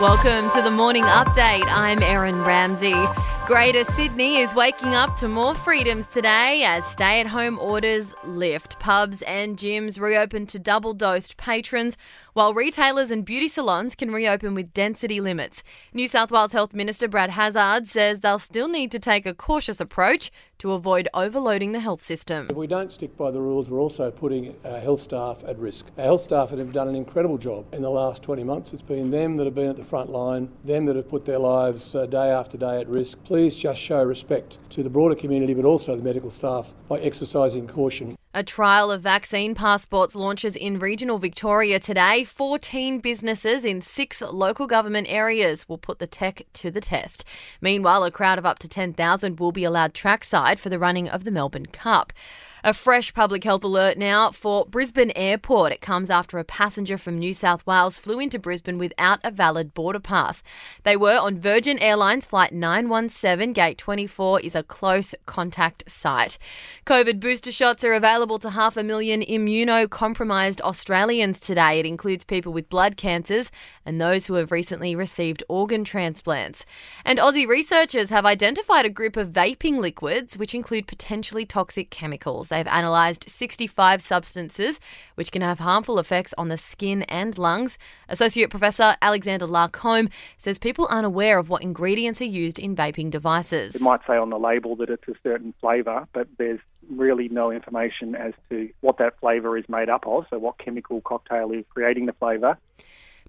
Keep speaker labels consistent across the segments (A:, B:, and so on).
A: Welcome to the morning update. I'm Erin Ramsey. Greater Sydney is waking up to more freedoms today as stay at home orders lift. Pubs and gyms reopen to double dosed patrons, while retailers and beauty salons can reopen with density limits. New South Wales Health Minister Brad Hazzard says they'll still need to take a cautious approach to avoid overloading the health system.
B: If we don't stick by the rules, we're also putting our health staff at risk. Our health staff have done an incredible job in the last 20 months. It's been them that have been at the front line, them that have put their lives uh, day after day at risk. Please just show respect to the broader community, but also the medical staff by exercising caution.
A: A trial of vaccine passports launches in regional Victoria today. 14 businesses in six local government areas will put the tech to the test. Meanwhile, a crowd of up to 10,000 will be allowed trackside for the running of the Melbourne Cup. A fresh public health alert now for Brisbane Airport. It comes after a passenger from New South Wales flew into Brisbane without a valid border pass. They were on Virgin Airlines Flight 917. Gate 24 is a close contact site. COVID booster shots are available to half a million immunocompromised Australians today. It includes people with blood cancers and those who have recently received organ transplants. And Aussie researchers have identified a group of vaping liquids which include potentially toxic chemicals. They've analysed 65 substances which can have harmful effects on the skin and lungs. Associate Professor Alexander Larcombe says people aren't aware of what ingredients are used in vaping devices.
C: It might say on the label that it's a certain flavour, but there's really no information as to what that flavour is made up of, so what chemical cocktail is creating the flavour.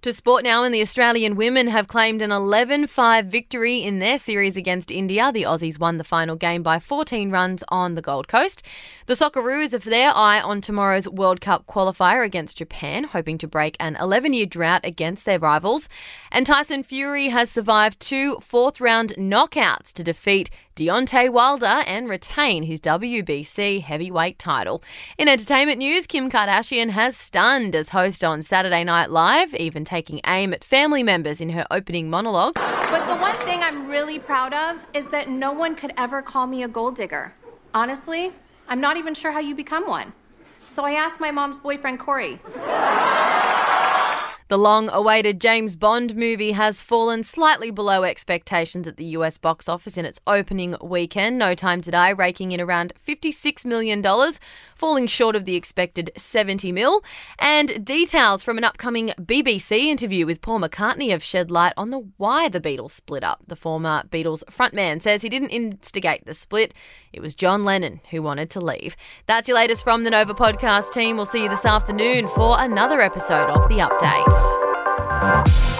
A: To sport now, and the Australian women have claimed an 11 5 victory in their series against India. The Aussies won the final game by 14 runs on the Gold Coast. The Socceroos have their eye on tomorrow's World Cup qualifier against Japan, hoping to break an 11 year drought against their rivals. And Tyson Fury has survived two fourth round knockouts to defeat Deontay Wilder and retain his WBC heavyweight title. In entertainment news, Kim Kardashian has stunned as host on Saturday Night Live, even taking aim at family members in her opening monologue.
D: But the one thing I'm really proud of is that no one could ever call me a gold digger. Honestly, I'm not even sure how you become one. So I asked my mom's boyfriend, Corey.
A: The long awaited James Bond movie has fallen slightly below expectations at the US box office in its opening weekend. No Time to Die raking in around $56 million, falling short of the expected 70 mil. And details from an upcoming BBC interview with Paul McCartney have shed light on the why the Beatles split up. The former Beatles frontman says he didn't instigate the split. It was John Lennon who wanted to leave. That's your latest from the Nova podcast team. We'll see you this afternoon for another episode of The Update. Podcast.